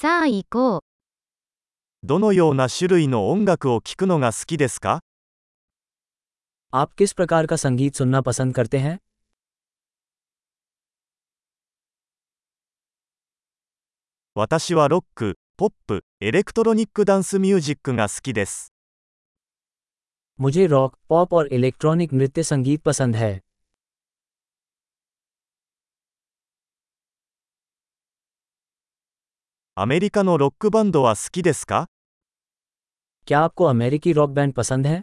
さあ行こう。どのような種類の音楽を聴くのが好きですか आप किस प्रकार का संगीत सुनना पसंद करते हैं 私はロック、ポップ、エレクトロニックダンスミュージックが好きです。 मुझे रॉक पॉप और इलेक्ट्रॉनिक नृत्य संगीत पसंद है アメリカのロックバンドは好きですか क्या आपको अमेरिकी रॉक बैंड पसंद है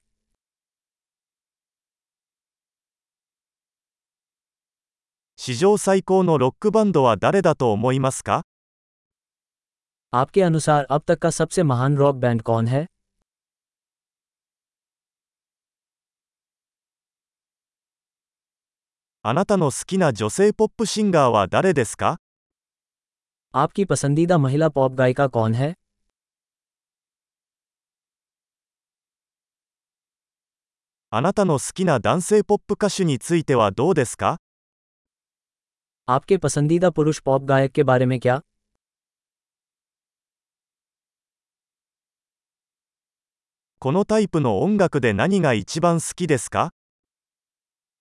史上最高のロックバンドは誰だと思いますか आपके अनुसार अब तक का सबसे महान रॉक बैंड कौन है あなたの好きな女性ポップシンガーは誰ですか आपकी पसंदीदा महिला पॉप गायिका कौन है? आपके पसंदीदा पुरुष पॉप गायक के बारे में क्या?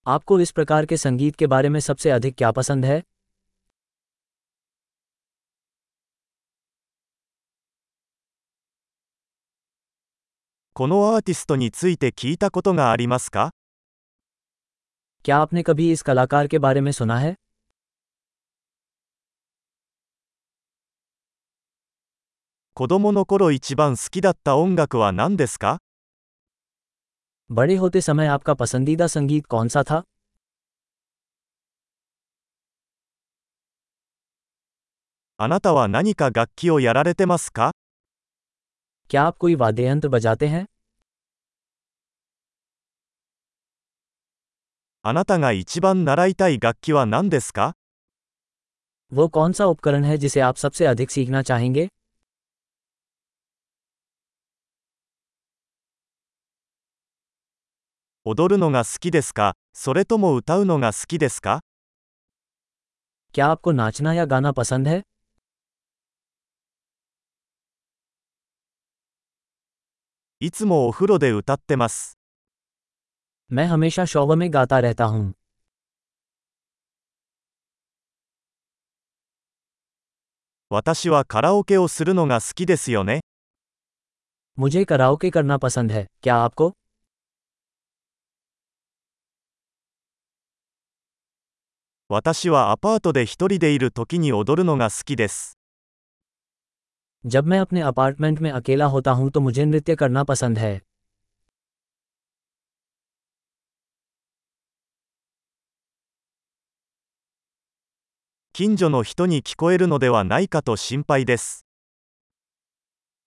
आपको इस प्रकार के संगीत के बारे में सबसे अधिक क्या पसंद है? このアーティストについて聞いたことがありますか क्या आपने कभी इस कलाकार के बारे में सुना है 子供の頃一番好きだった音楽は何ですか बड़े होते समय आपका पसंदीदा संगीत कौन सा था あなたは何か楽器をやられてますか क्या आप कोई वाद्य यंत्र बजाते हैं あなたが一番習いたい楽器は何ですか वो कौन सा उपकरण है जिसे आप सबसे अधिक सीखना चाहेंगे 踊るのが好きですかそれとも歌うのが好きですか क्या आपको नाचना या गाना पसंद है いつもお風呂で歌ってます。 मैं हमेशा शौव में गाता रहता हूँ 私はカラオケをするのが好きですよね。 मुझे कराओके करना पसंद है क्या आपको 私はアパートで一人でいる時に踊るのが好きです。 जब मैं अपने अपार्टमेंट में अकेला होता हूं तो मुझे नृत्य करना पसंद है 近所の人に聞こえるのではないかと心配です。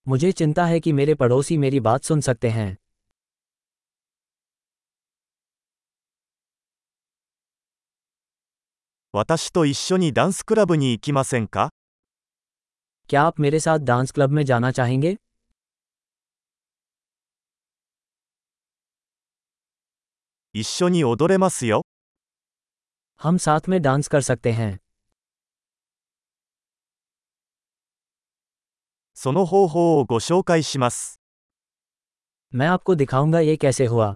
मुझे चिंता है कि मेरे पड़ोसी मेरी बात सुन सकते हैं 私と一緒にダンスクラブに行きませんか क्या आप मेरे साथ डांस क्लब में जाना चाहेंगे 一緒に踊れますよ。 हम साथ में डांस कर सकते हैं その方法をご紹介します。 मैं आपको दिखाऊंगा ये कैसे हुआ